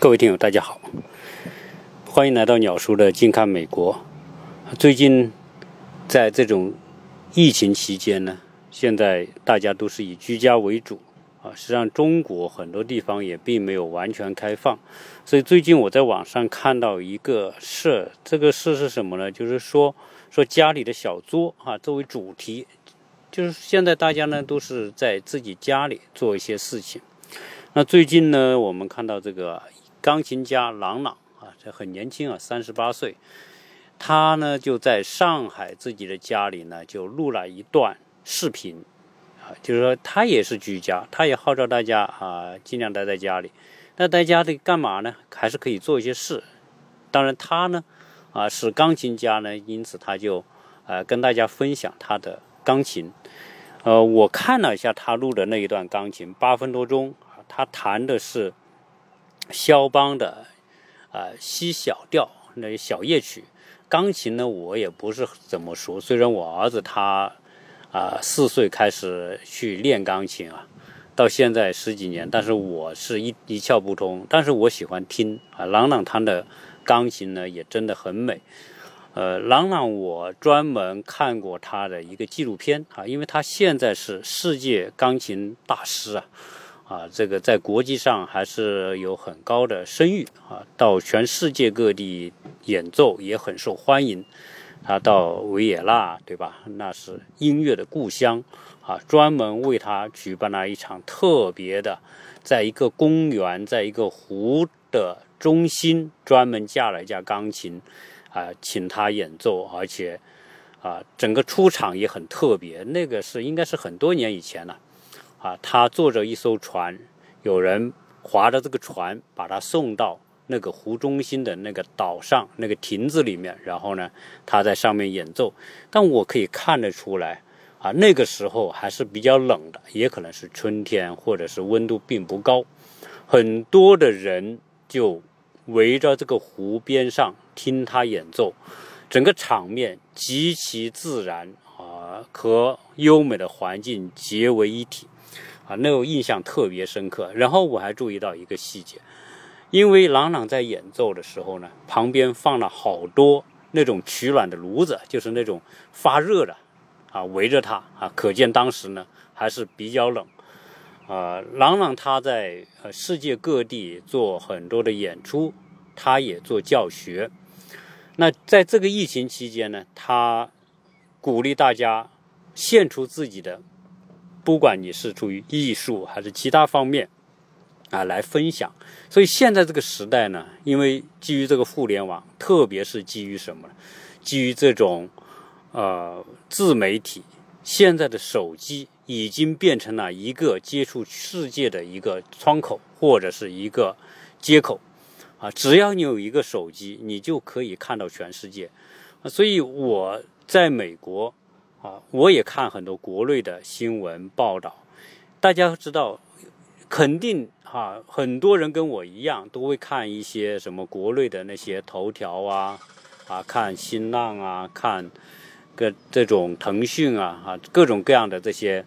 各位听友，大家好，欢迎来到鸟叔的近看美国。最近在这种疫情期间呢，现在大家都是以居家为主啊。实际上，中国很多地方也并没有完全开放，所以最近我在网上看到一个事，这个事是什么呢？就是说说家里的小桌啊，作为主题，就是现在大家呢都是在自己家里做一些事情。那最近呢，我们看到这个。钢琴家郎朗啊，这很年轻啊，三十八岁。他呢就在上海自己的家里呢，就录了一段视频啊，就是说他也是居家，他也号召大家啊，尽量待在家里。那待家里干嘛呢？还是可以做一些事。当然他呢啊是钢琴家呢，因此他就呃跟大家分享他的钢琴。呃，我看了一下他录的那一段钢琴，八分多钟，他弹的是。肖邦的啊西小调那小夜曲，钢琴呢我也不是怎么熟。虽然我儿子他啊四岁开始去练钢琴啊，到现在十几年，但是我是一一窍不通。但是我喜欢听啊，朗朗弹的钢琴呢也真的很美。呃，朗朗我专门看过他的一个纪录片啊，因为他现在是世界钢琴大师啊。啊，这个在国际上还是有很高的声誉啊，到全世界各地演奏也很受欢迎。他到维也纳，对吧？那是音乐的故乡啊，专门为他举办了一场特别的，在一个公园，在一个湖的中心，专门架了一架钢琴啊，请他演奏，而且啊，整个出场也很特别。那个是应该是很多年以前了。啊他坐着一艘船，有人划着这个船，把他送到那个湖中心的那个岛上那个亭子里面，然后呢，他在上面演奏。但我可以看得出来，啊，那个时候还是比较冷的，也可能是春天，或者是温度并不高，很多的人就围着这个湖边上听他演奏，整个场面极其自然啊，和优美的环境结为一体。啊，那个印象特别深刻。然后我还注意到一个细节，因为朗朗在演奏的时候呢，旁边放了好多那种取暖的炉子，就是那种发热的，啊，围着他啊，可见当时呢还是比较冷。啊，朗朗他在呃世界各地做很多的演出，他也做教学。那在这个疫情期间呢，他鼓励大家献出自己的。不管你是出于艺术还是其他方面，啊，来分享。所以现在这个时代呢，因为基于这个互联网，特别是基于什么？基于这种呃自媒体，现在的手机已经变成了一个接触世界的一个窗口或者是一个接口啊。只要你有一个手机，你就可以看到全世界。啊所以我在美国。啊，我也看很多国内的新闻报道，大家知道，肯定哈，很多人跟我一样都会看一些什么国内的那些头条啊，啊，看新浪啊，看各这种腾讯啊，啊，各种各样的这些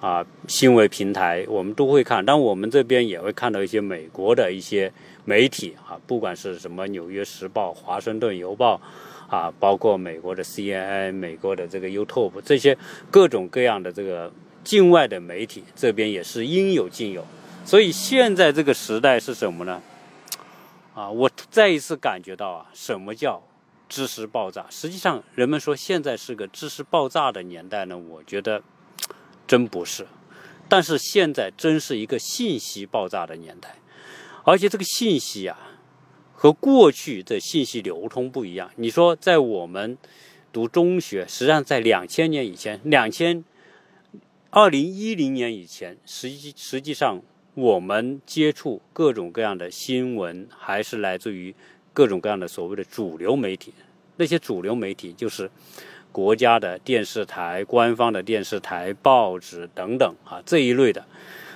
啊新闻平台，我们都会看。但我们这边也会看到一些美国的一些媒体啊，不管是什么《纽约时报》《华盛顿邮报》。啊，包括美国的 CNN、美国的这个 YouTube 这些各种各样的这个境外的媒体，这边也是应有尽有。所以现在这个时代是什么呢？啊，我再一次感觉到啊，什么叫知识爆炸？实际上，人们说现在是个知识爆炸的年代呢，我觉得真不是。但是现在真是一个信息爆炸的年代，而且这个信息啊。和过去的信息流通不一样。你说，在我们读中学，实际上在两千年以前，两千二零一零年以前，实际实际上我们接触各种各样的新闻，还是来自于各种各样的所谓的主流媒体。那些主流媒体就是国家的电视台、官方的电视台、报纸等等啊这一类的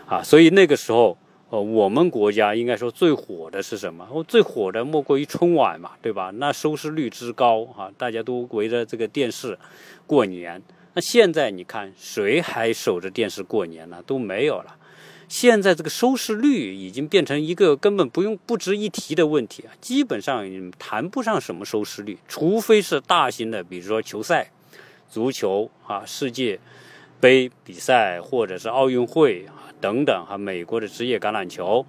啊。所以那个时候。呃，我们国家应该说最火的是什么？最火的莫过于春晚嘛，对吧？那收视率之高啊，大家都围着这个电视过年。那现在你看，谁还守着电视过年呢？都没有了。现在这个收视率已经变成一个根本不用不值一提的问题啊，基本上谈不上什么收视率，除非是大型的，比如说球赛、足球啊、世界杯比赛，或者是奥运会啊等等哈，美国的职业橄榄球、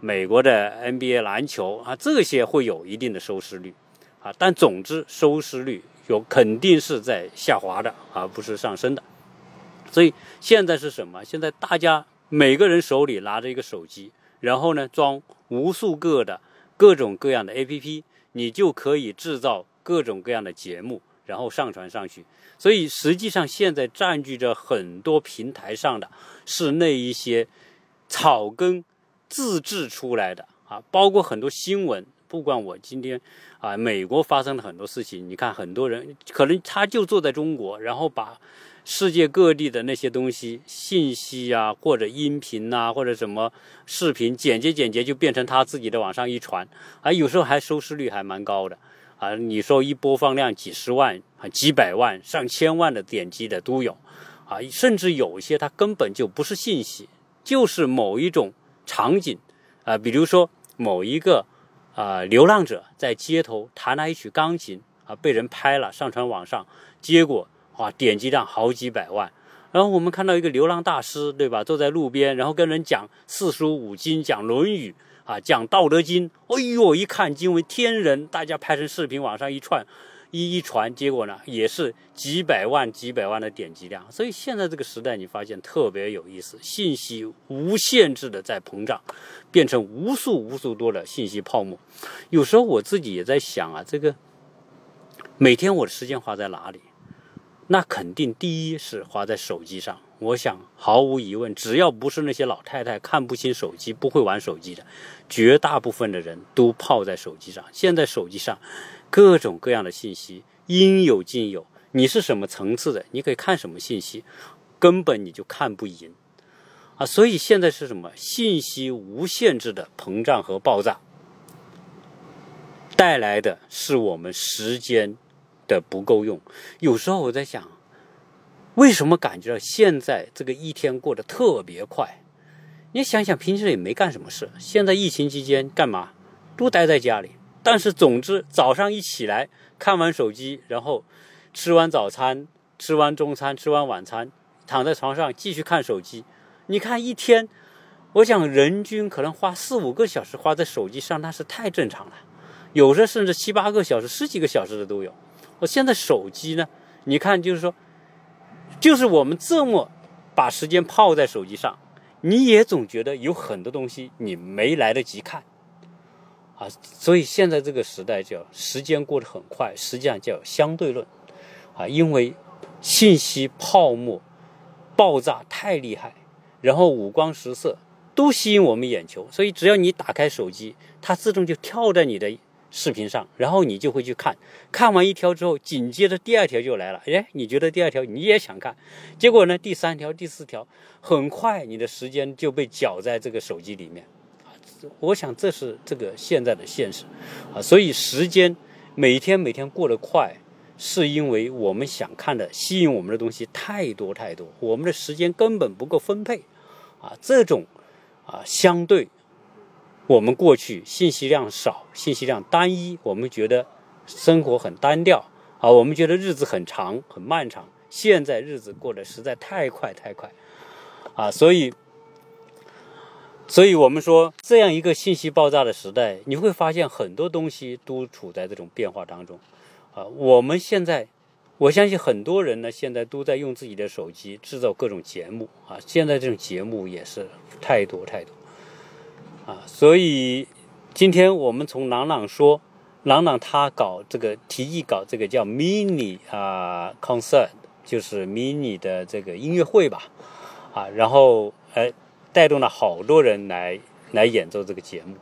美国的 NBA 篮球啊，这些会有一定的收视率啊，但总之收视率有肯定是在下滑的，而不是上升的。所以现在是什么？现在大家。每个人手里拿着一个手机，然后呢装无数个的各种各样的 APP，你就可以制造各种各样的节目，然后上传上去。所以实际上现在占据着很多平台上的是那一些草根自制出来的啊，包括很多新闻。不管我今天啊，美国发生了很多事情，你看很多人可能他就坐在中国，然后把。世界各地的那些东西、信息啊，或者音频呐，或者什么视频，剪辑剪辑就变成他自己的往上一传，啊，有时候还收视率还蛮高的，啊，你说一播放量几十万、啊几百万、上千万的点击的都有，啊，甚至有一些它根本就不是信息，就是某一种场景，啊，比如说某一个啊流浪者在街头弹了一曲钢琴，啊，被人拍了上传网上，结果。啊，点击量好几百万，然后我们看到一个流浪大师，对吧？坐在路边，然后跟人讲四书五经，讲《论语》啊，讲《道德经》。哎呦，一看惊为天人，大家拍成视频往上一串，一一传，结果呢，也是几百万、几百万的点击量。所以现在这个时代，你发现特别有意思，信息无限制的在膨胀，变成无数无数多的信息泡沫。有时候我自己也在想啊，这个每天我的时间花在哪里？那肯定第一是花在手机上。我想毫无疑问，只要不是那些老太太看不清手机、不会玩手机的，绝大部分的人都泡在手机上。现在手机上各种各样的信息应有尽有，你是什么层次的，你可以看什么信息，根本你就看不赢啊！所以现在是什么？信息无限制的膨胀和爆炸，带来的是我们时间。的不够用，有时候我在想，为什么感觉到现在这个一天过得特别快？你想想，平时也没干什么事，现在疫情期间干嘛？都待在家里。但是总之，早上一起来，看完手机，然后吃完早餐，吃完中餐，吃完晚餐，躺在床上继续看手机。你看一天，我想人均可能花四五个小时花在手机上，那是太正常了。有的甚至七八个小时、十几个小时的都有。我现在手机呢？你看，就是说，就是我们这么把时间泡在手机上，你也总觉得有很多东西你没来得及看啊。所以现在这个时代叫时间过得很快，实际上叫相对论啊，因为信息泡沫爆炸太厉害，然后五光十色都吸引我们眼球，所以只要你打开手机，它自动就跳在你的。视频上，然后你就会去看，看完一条之后，紧接着第二条就来了。哎，你觉得第二条你也想看，结果呢，第三条、第四条，很快你的时间就被搅在这个手机里面。啊，我想这是这个现在的现实，啊，所以时间每天每天过得快，是因为我们想看的、吸引我们的东西太多太多，我们的时间根本不够分配，啊，这种啊相对。我们过去信息量少，信息量单一，我们觉得生活很单调啊，我们觉得日子很长很漫长。现在日子过得实在太快太快啊，所以，所以我们说这样一个信息爆炸的时代，你会发现很多东西都处在这种变化当中啊。我们现在，我相信很多人呢，现在都在用自己的手机制造各种节目啊。现在这种节目也是太多太多。啊，所以今天我们从朗朗说，朗朗他搞这个提议搞这个叫 mini 啊 concert，就是 mini 的这个音乐会吧，啊，然后哎带动了好多人来来演奏这个节目，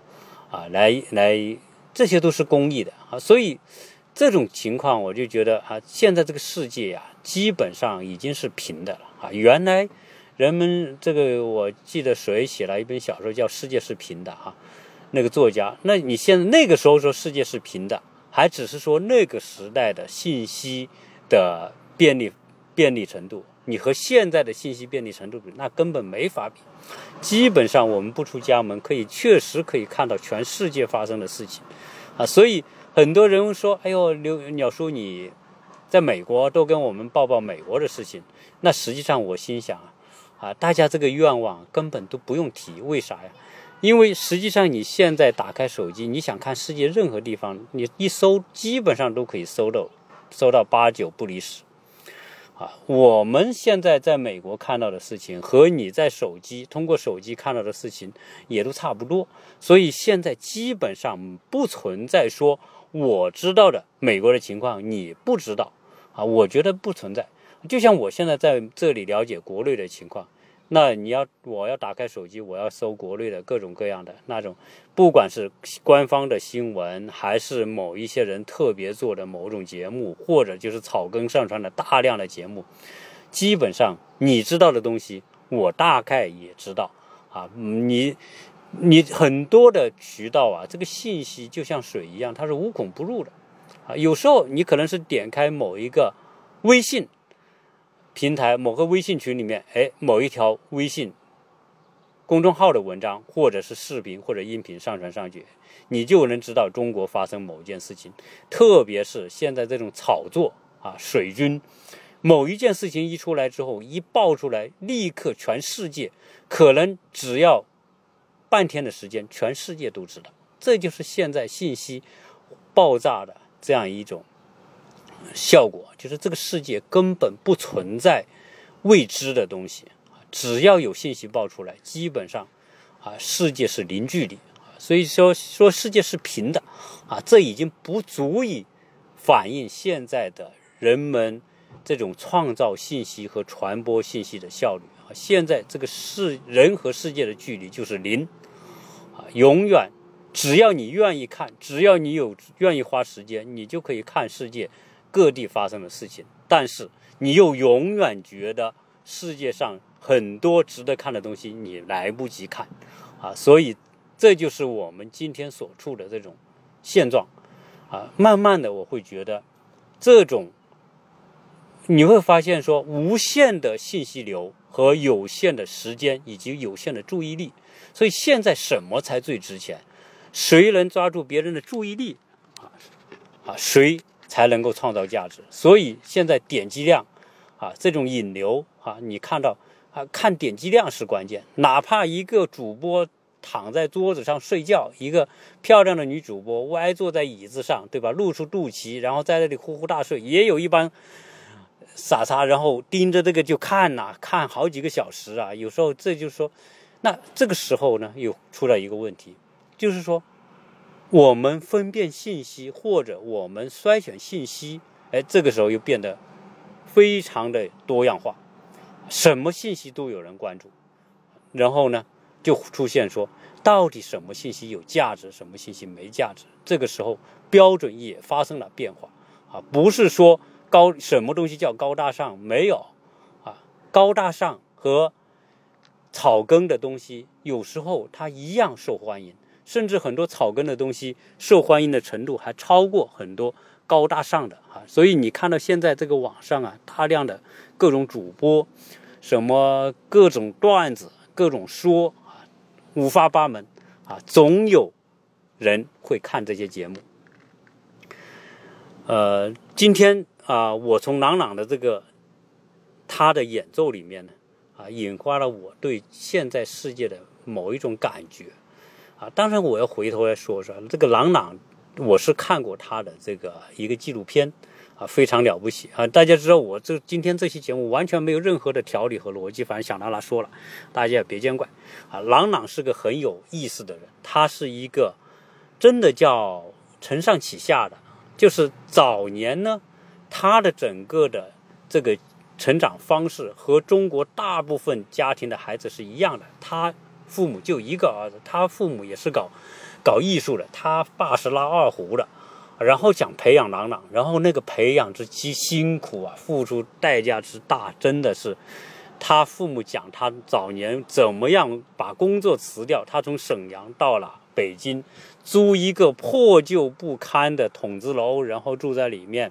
啊，来来这些都是公益的啊，所以这种情况我就觉得啊，现在这个世界呀，基本上已经是平的了啊，原来。人们这个，我记得谁写了一本小说叫《世界是平的》啊？那个作家，那你现在那个时候说世界是平的，还只是说那个时代的信息的便利便利程度，你和现在的信息便利程度比，那根本没法比。基本上我们不出家门，可以确实可以看到全世界发生的事情，啊，所以很多人说：“哎呦，刘鸟叔你在美国都跟我们报报美国的事情。”那实际上我心想啊，啊，大家这个愿望根本都不用提，为啥呀？因为实际上你现在打开手机，你想看世界任何地方，你一搜基本上都可以搜到，搜到八九不离十。啊，我们现在在美国看到的事情和你在手机通过手机看到的事情也都差不多，所以现在基本上不存在说我知道的美国的情况你不知道啊，我觉得不存在。就像我现在在这里了解国内的情况。那你要，我要打开手机，我要搜国内的各种各样的那种，不管是官方的新闻，还是某一些人特别做的某种节目，或者就是草根上传的大量的节目，基本上你知道的东西，我大概也知道啊。你你很多的渠道啊，这个信息就像水一样，它是无孔不入的啊。有时候你可能是点开某一个微信。平台某个微信群里面，哎，某一条微信公众号的文章，或者是视频或者音频上传上去，你就能知道中国发生某件事情。特别是现在这种炒作啊，水军，某一件事情一出来之后，一爆出来，立刻全世界可能只要半天的时间，全世界都知道。这就是现在信息爆炸的这样一种。效果就是这个世界根本不存在未知的东西只要有信息爆出来，基本上啊，世界是零距离所以说说世界是平的啊，这已经不足以反映现在的人们这种创造信息和传播信息的效率啊。现在这个世人和世界的距离就是零啊，永远只要你愿意看，只要你有愿意花时间，你就可以看世界。各地发生的事情，但是你又永远觉得世界上很多值得看的东西你来不及看，啊，所以这就是我们今天所处的这种现状，啊，慢慢的我会觉得这种你会发现说无限的信息流和有限的时间以及有限的注意力，所以现在什么才最值钱？谁能抓住别人的注意力啊？啊，谁？才能够创造价值，所以现在点击量，啊，这种引流啊，你看到啊，看点击量是关键。哪怕一个主播躺在桌子上睡觉，一个漂亮的女主播歪坐在椅子上，对吧？露出肚脐，然后在那里呼呼大睡，也有一帮傻叉，然后盯着这个就看呐，看好几个小时啊。有时候这就是说，那这个时候呢，又出了一个问题，就是说。我们分辨信息，或者我们筛选信息，哎，这个时候又变得非常的多样化，什么信息都有人关注，然后呢，就出现说，到底什么信息有价值，什么信息没价值？这个时候标准也发生了变化，啊，不是说高什么东西叫高大上，没有，啊，高大上和草根的东西，有时候它一样受欢迎。甚至很多草根的东西受欢迎的程度还超过很多高大上的啊，所以你看到现在这个网上啊，大量的各种主播，什么各种段子、各种说啊，五花八门啊，总有人会看这些节目。呃，今天啊，我从朗朗的这个他的演奏里面呢，啊，引发了我对现在世界的某一种感觉。啊，当然我要回头来说说这个郎朗，我是看过他的这个一个纪录片，啊，非常了不起啊！大家知道我这今天这期节目完全没有任何的条理和逻辑，反正想到哪说了，大家也别见怪啊。郎朗是个很有意思的人，他是一个真的叫承上启下的，就是早年呢，他的整个的这个成长方式和中国大部分家庭的孩子是一样的，他。父母就一个儿子，他父母也是搞搞艺术的，他爸是拉二胡的，然后想培养朗朗，然后那个培养之极辛苦啊，付出代价之大，真的是他父母讲他早年怎么样把工作辞掉，他从沈阳到了北京，租一个破旧不堪的筒子楼，然后住在里面，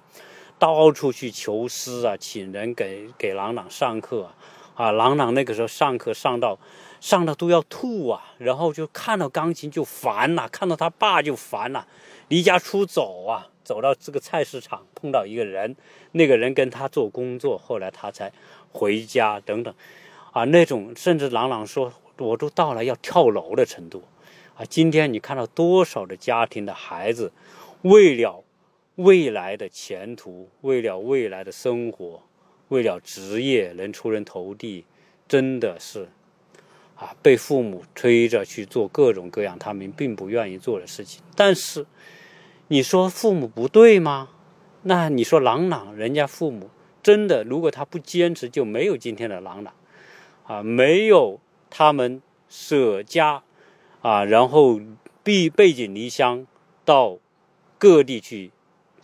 到处去求师啊，请人给给朗朗上课啊。啊，郎朗那个时候上课上到上到都要吐啊，然后就看到钢琴就烦呐，看到他爸就烦呐，离家出走啊，走到这个菜市场碰到一个人，那个人跟他做工作，后来他才回家等等，啊，那种甚至朗朗说，我都到了要跳楼的程度，啊，今天你看到多少的家庭的孩子，为了未来的前途，为了未来的生活。为了职业能出人头地，真的是啊，被父母推着去做各种各样他们并不愿意做的事情。但是你说父母不对吗？那你说朗朗，人家父母真的，如果他不坚持，就没有今天的朗朗啊，没有他们舍家啊，然后背背井离乡到各地去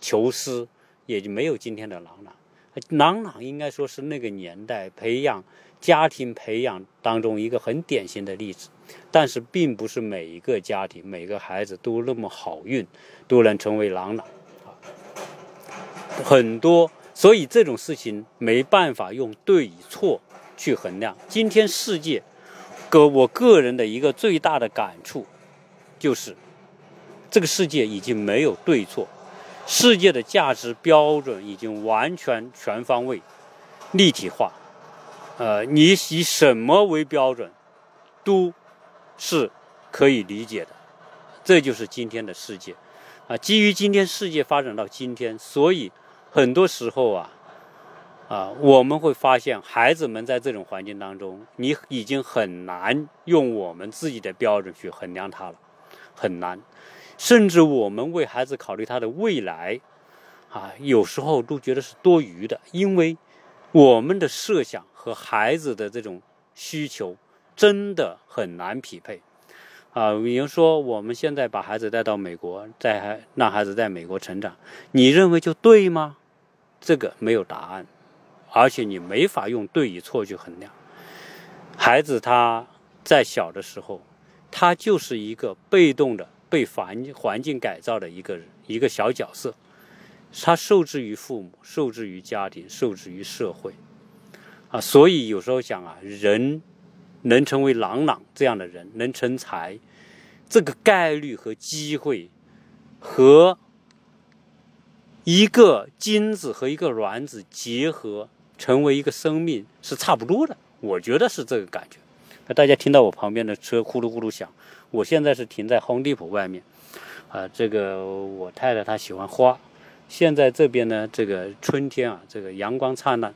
求师，也就没有今天的朗朗。朗朗应该说是那个年代培养家庭培养当中一个很典型的例子，但是并不是每一个家庭每个孩子都那么好运，都能成为朗朗。很多，所以这种事情没办法用对与错去衡量。今天世界，个我个人的一个最大的感触，就是这个世界已经没有对错。世界的价值标准已经完全全方位立体化，呃，你以什么为标准，都是可以理解的。这就是今天的世界，啊，基于今天世界发展到今天，所以很多时候啊，啊，我们会发现孩子们在这种环境当中，你已经很难用我们自己的标准去衡量他了，很难。甚至我们为孩子考虑他的未来，啊，有时候都觉得是多余的，因为我们的设想和孩子的这种需求真的很难匹配。啊，比如说我们现在把孩子带到美国，在让孩子在美国成长，你认为就对吗？这个没有答案，而且你没法用对与错去衡量。孩子他在小的时候，他就是一个被动的。被环环境改造的一个一个小角色，他受制于父母，受制于家庭，受制于社会，啊，所以有时候讲啊，人能成为朗朗这样的人，能成才，这个概率和机会，和一个精子和一个卵子结合成为一个生命是差不多的，我觉得是这个感觉。那大家听到我旁边的车呼噜呼噜响。我现在是停在亨利浦外面，啊，这个我太太她喜欢花，现在这边呢，这个春天啊，这个阳光灿烂，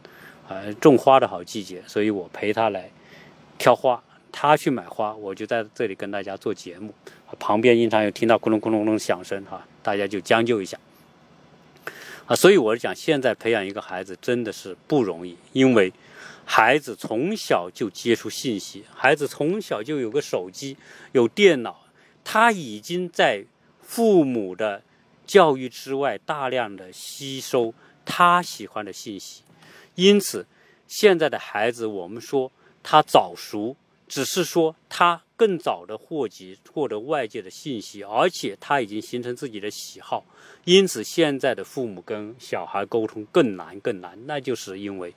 啊，种花的好季节，所以我陪他来挑花，他去买花，我就在这里跟大家做节目，旁边经常有听到咕隆咕隆隆响声哈，大家就将就一下，啊，所以我是讲现在培养一个孩子真的是不容易，因为。孩子从小就接触信息，孩子从小就有个手机、有电脑，他已经在父母的教育之外大量的吸收他喜欢的信息。因此，现在的孩子，我们说他早熟，只是说他更早的获及获得外界的信息，而且他已经形成自己的喜好。因此，现在的父母跟小孩沟通更难更难，那就是因为。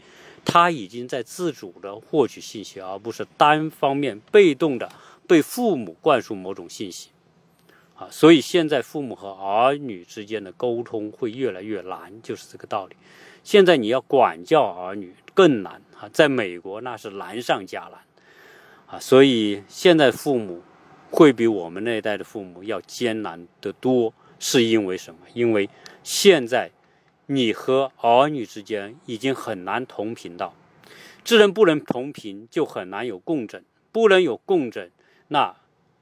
他已经在自主的获取信息，而不是单方面被动的被父母灌输某种信息，啊，所以现在父母和儿女之间的沟通会越来越难，就是这个道理。现在你要管教儿女更难啊，在美国那是难上加难，啊，所以现在父母会比我们那一代的父母要艰难得多，是因为什么？因为现在。你和儿女之间已经很难同频道，既然不能同频，就很难有共振，不能有共振，那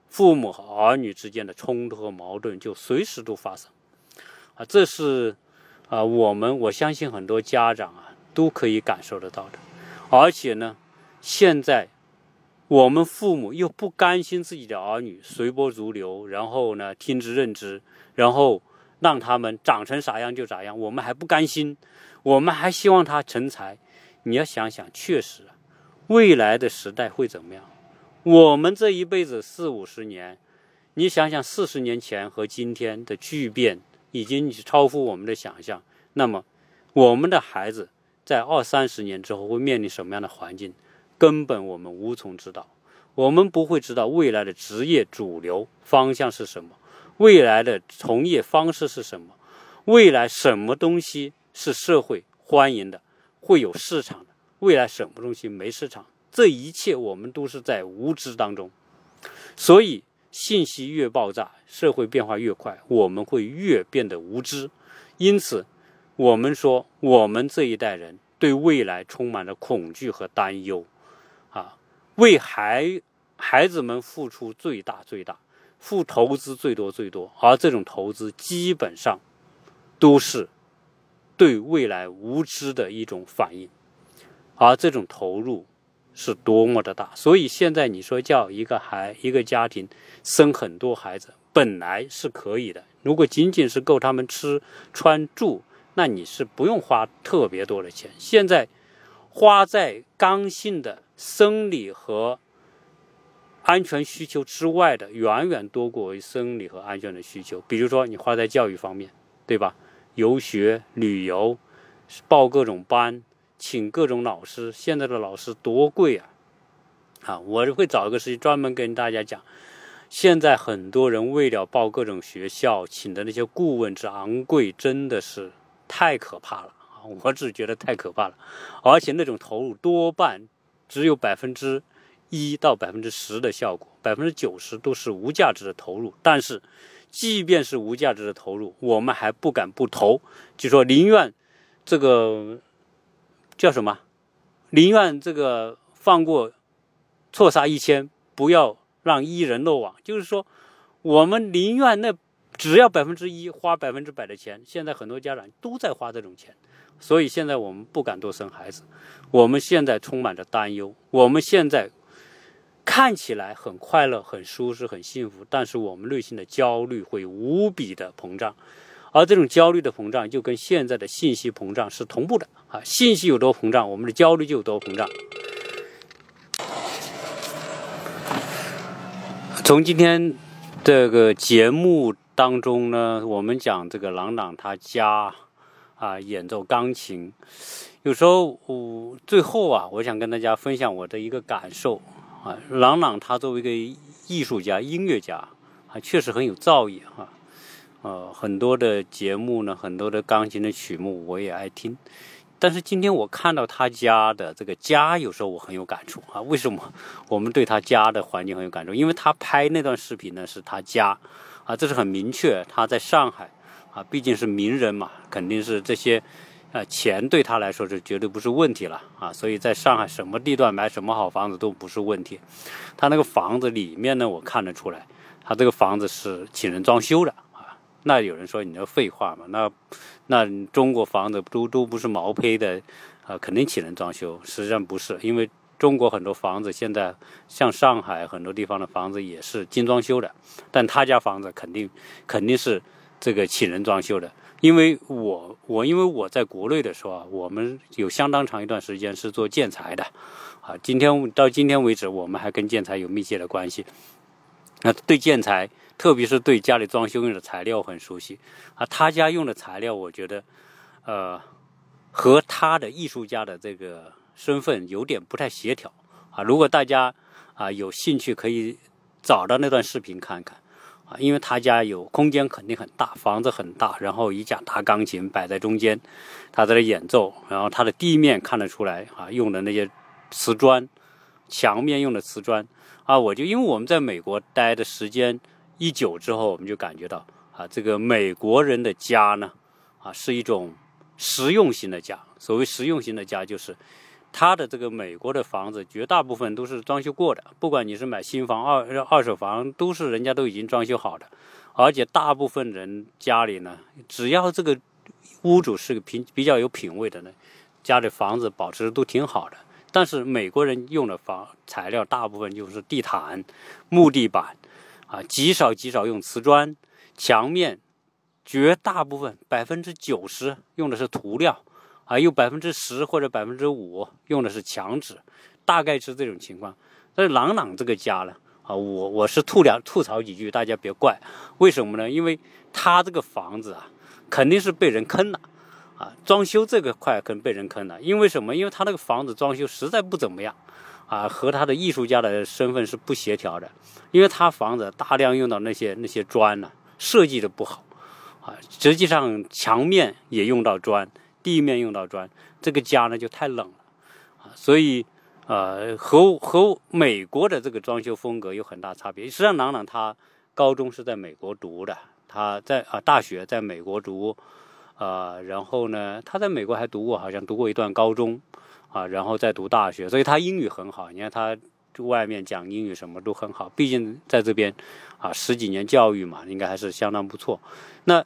父母和儿女之间的冲突和矛盾就随时都发生。啊，这是啊，我们我相信很多家长啊都可以感受得到的。而且呢，现在我们父母又不甘心自己的儿女随波逐流，然后呢听之任之，然后。让他们长成啥样就咋样，我们还不甘心，我们还希望他成才。你要想想，确实，未来的时代会怎么样？我们这一辈子四五十年，你想想四十年前和今天的巨变，已经超乎我们的想象。那么，我们的孩子在二三十年之后会面临什么样的环境，根本我们无从知道。我们不会知道未来的职业主流方向是什么，未来的从业方式是什么，未来什么东西是社会欢迎的，会有市场的，未来什么东西没市场，这一切我们都是在无知当中。所以，信息越爆炸，社会变化越快，我们会越变得无知。因此，我们说，我们这一代人对未来充满了恐惧和担忧，啊，为孩孩子们付出最大最大，付投资最多最多，而这种投资基本上都是对未来无知的一种反应，而这种投入。是多么的大，所以现在你说叫一个孩一个家庭生很多孩子，本来是可以的。如果仅仅是够他们吃穿住，那你是不用花特别多的钱。现在花在刚性的生理和安全需求之外的，远远多过于生理和安全的需求。比如说你花在教育方面，对吧？游学、旅游，报各种班。请各种老师，现在的老师多贵啊！啊，我会找一个时间专门跟大家讲。现在很多人为了报各种学校，请的那些顾问之昂贵，真的是太可怕了啊！我只觉得太可怕了，而且那种投入多半只有百分之一到百分之十的效果，百分之九十都是无价值的投入。但是，即便是无价值的投入，我们还不敢不投，就说宁愿这个。叫什么？宁愿这个放过错杀一千，不要让一人漏网。就是说，我们宁愿那只要百分之一花百分之百的钱。现在很多家长都在花这种钱，所以现在我们不敢多生孩子。我们现在充满着担忧。我们现在看起来很快乐、很舒适、很幸福，但是我们内心的焦虑会无比的膨胀。而这种焦虑的膨胀，就跟现在的信息膨胀是同步的啊！信息有多膨胀，我们的焦虑就有多膨胀。从今天这个节目当中呢，我们讲这个朗朗他家啊演奏钢琴，有时候我最后啊，我想跟大家分享我的一个感受啊，朗朗他作为一个艺术家、音乐家啊，确实很有造诣哈。呃，很多的节目呢，很多的钢琴的曲目我也爱听，但是今天我看到他家的这个家，有时候我很有感触啊。为什么我们对他家的环境很有感触？因为他拍那段视频呢是他家，啊，这是很明确。他在上海，啊，毕竟是名人嘛，肯定是这些，呃，钱对他来说是绝对不是问题了啊。所以在上海什么地段买什么好房子都不是问题。他那个房子里面呢，我看得出来，他这个房子是请人装修的。那有人说你这废话嘛？那那中国房子都都不是毛坯的，啊，肯定请人装修。实际上不是，因为中国很多房子现在像上海很多地方的房子也是精装修的，但他家房子肯定肯定是这个请人装修的。因为我我因为我在国内的时候啊，我们有相当长一段时间是做建材的，啊，今天到今天为止，我们还跟建材有密切的关系。那对建材。特别是对家里装修用的材料很熟悉啊，他家用的材料，我觉得，呃，和他的艺术家的这个身份有点不太协调啊。如果大家啊有兴趣，可以找到那段视频看看啊，因为他家有空间肯定很大，房子很大，然后一架大钢琴摆在中间，他在那演奏，然后他的地面看得出来啊，用的那些瓷砖，墙面用的瓷砖啊，我就因为我们在美国待的时间。一久之后，我们就感觉到啊，这个美国人的家呢，啊，是一种实用型的家。所谓实用型的家，就是他的这个美国的房子，绝大部分都是装修过的。不管你是买新房、二二手房，都是人家都已经装修好的。而且大部分人家里呢，只要这个屋主是个品比较有品位的呢，家里房子保持都挺好的。但是美国人用的房材料，大部分就是地毯、木地板。啊，极少极少用瓷砖，墙面绝大部分百分之九十用的是涂料，啊，有百分之十或者百分之五用的是墙纸，大概是这种情况。但是朗朗这个家呢，啊，我我是吐两吐槽几句，大家别怪。为什么呢？因为他这个房子啊，肯定是被人坑了，啊，装修这个块可能被人坑了，因为什么？因为他那个房子装修实在不怎么样，啊，和他的艺术家的身份是不协调的，因为他房子大量用到那些那些砖呢，设计的不好，啊，实际上墙面也用到砖，地面用到砖，这个家呢就太冷了，啊，所以呃和和美国的这个装修风格有很大差别。实际上，朗朗他高中是在美国读的，他在啊大学在美国读。啊，然后呢，他在美国还读过，好像读过一段高中，啊，然后再读大学，所以他英语很好。你看他外面讲英语什么都很好，毕竟在这边啊十几年教育嘛，应该还是相当不错。那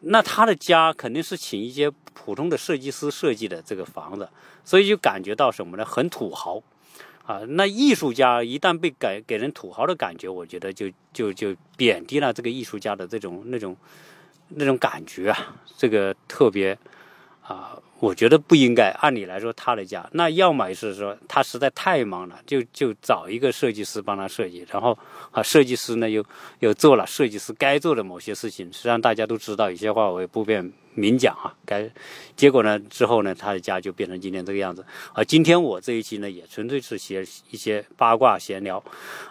那他的家肯定是请一些普通的设计师设计的这个房子，所以就感觉到什么呢？很土豪啊。那艺术家一旦被给给人土豪的感觉，我觉得就就就贬低了这个艺术家的这种那种。那种感觉啊，这个特别啊，我觉得不应该。按理来说，他的家那要么是说他实在太忙了，就就找一个设计师帮他设计，然后啊，设计师呢又又做了设计师该做的某些事情。实际上大家都知道，有些话我也不便明讲啊。该结果呢之后呢，他的家就变成今天这个样子。啊，今天我这一期呢也纯粹是写一些八卦闲聊，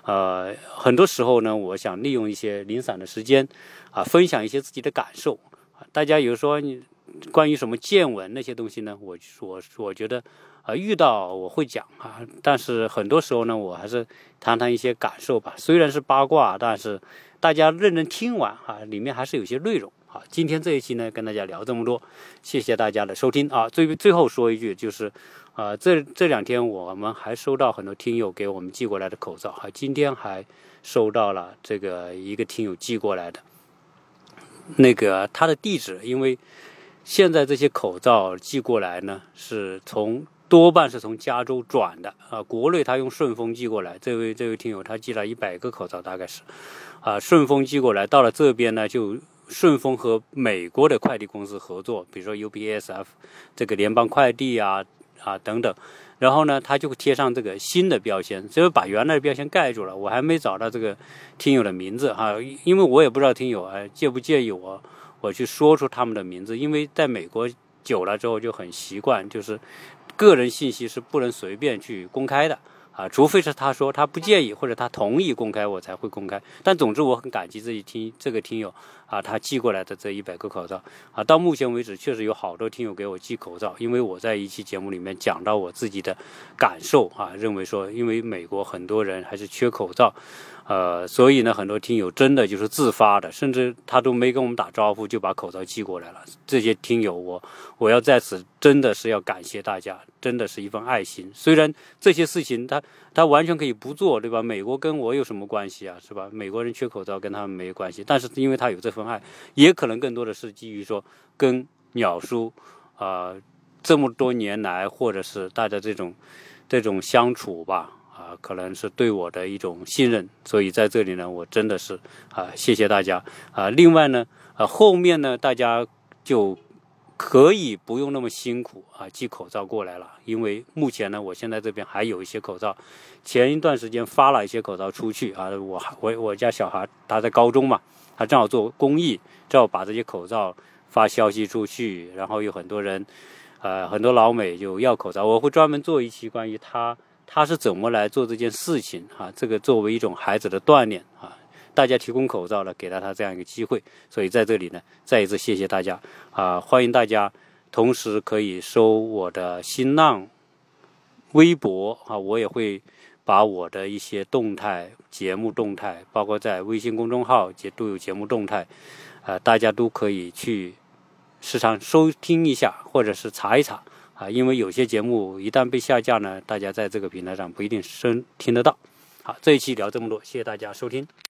呃，很多时候呢，我想利用一些零散的时间。啊，分享一些自己的感受啊！大家有说你关于什么见闻那些东西呢？我我我觉得啊，遇到我会讲啊，但是很多时候呢，我还是谈谈一些感受吧。虽然是八卦，但是大家认真听完啊，里面还是有些内容啊。今天这一期呢，跟大家聊这么多，谢谢大家的收听啊！最最后说一句，就是啊，这这两天我们还收到很多听友给我们寄过来的口罩啊，今天还收到了这个一个听友寄过来的。那个他的地址，因为现在这些口罩寄过来呢，是从多半是从加州转的啊。国内他用顺丰寄过来，这位这位听友他寄了一百个口罩，大概是啊，顺丰寄过来，到了这边呢，就顺丰和美国的快递公司合作，比如说 UPSF、这个联邦快递啊啊等等。然后呢，他就贴上这个新的标签，只有把原来的标签盖住了。我还没找到这个听友的名字哈，因为我也不知道听友哎介不介意我我去说出他们的名字，因为在美国久了之后就很习惯，就是个人信息是不能随便去公开的。啊，除非是他说他不介意或者他同意公开，我才会公开。但总之，我很感激这一听这个听友啊，他寄过来的这一百个口罩啊，到目前为止确实有好多听友给我寄口罩，因为我在一期节目里面讲到我自己的感受啊，认为说因为美国很多人还是缺口罩。呃，所以呢，很多听友真的就是自发的，甚至他都没跟我们打招呼就把口罩寄过来了。这些听友，我我要在此真的是要感谢大家，真的是一份爱心。虽然这些事情他他完全可以不做，对吧？美国跟我有什么关系啊，是吧？美国人缺口罩跟他们没有关系，但是因为他有这份爱，也可能更多的是基于说跟鸟叔啊这么多年来，或者是大家这种这种相处吧。啊，可能是对我的一种信任，所以在这里呢，我真的是啊，谢谢大家啊。另外呢，啊，后面呢，大家就可以不用那么辛苦啊，寄口罩过来了，因为目前呢，我现在这边还有一些口罩，前一段时间发了一些口罩出去啊，我我我家小孩他在高中嘛，他正好做公益，正好把这些口罩发消息出去，然后有很多人，呃，很多老美就要口罩，我会专门做一期关于他。他是怎么来做这件事情啊？这个作为一种孩子的锻炼啊，大家提供口罩了，给了他这样一个机会，所以在这里呢，再一次谢谢大家啊！欢迎大家，同时可以收我的新浪微博啊，我也会把我的一些动态、节目动态，包括在微信公众号也都有节目动态啊，大家都可以去时常收听一下，或者是查一查。啊，因为有些节目一旦被下架呢，大家在这个平台上不一定收听得到。好，这一期聊这么多，谢谢大家收听。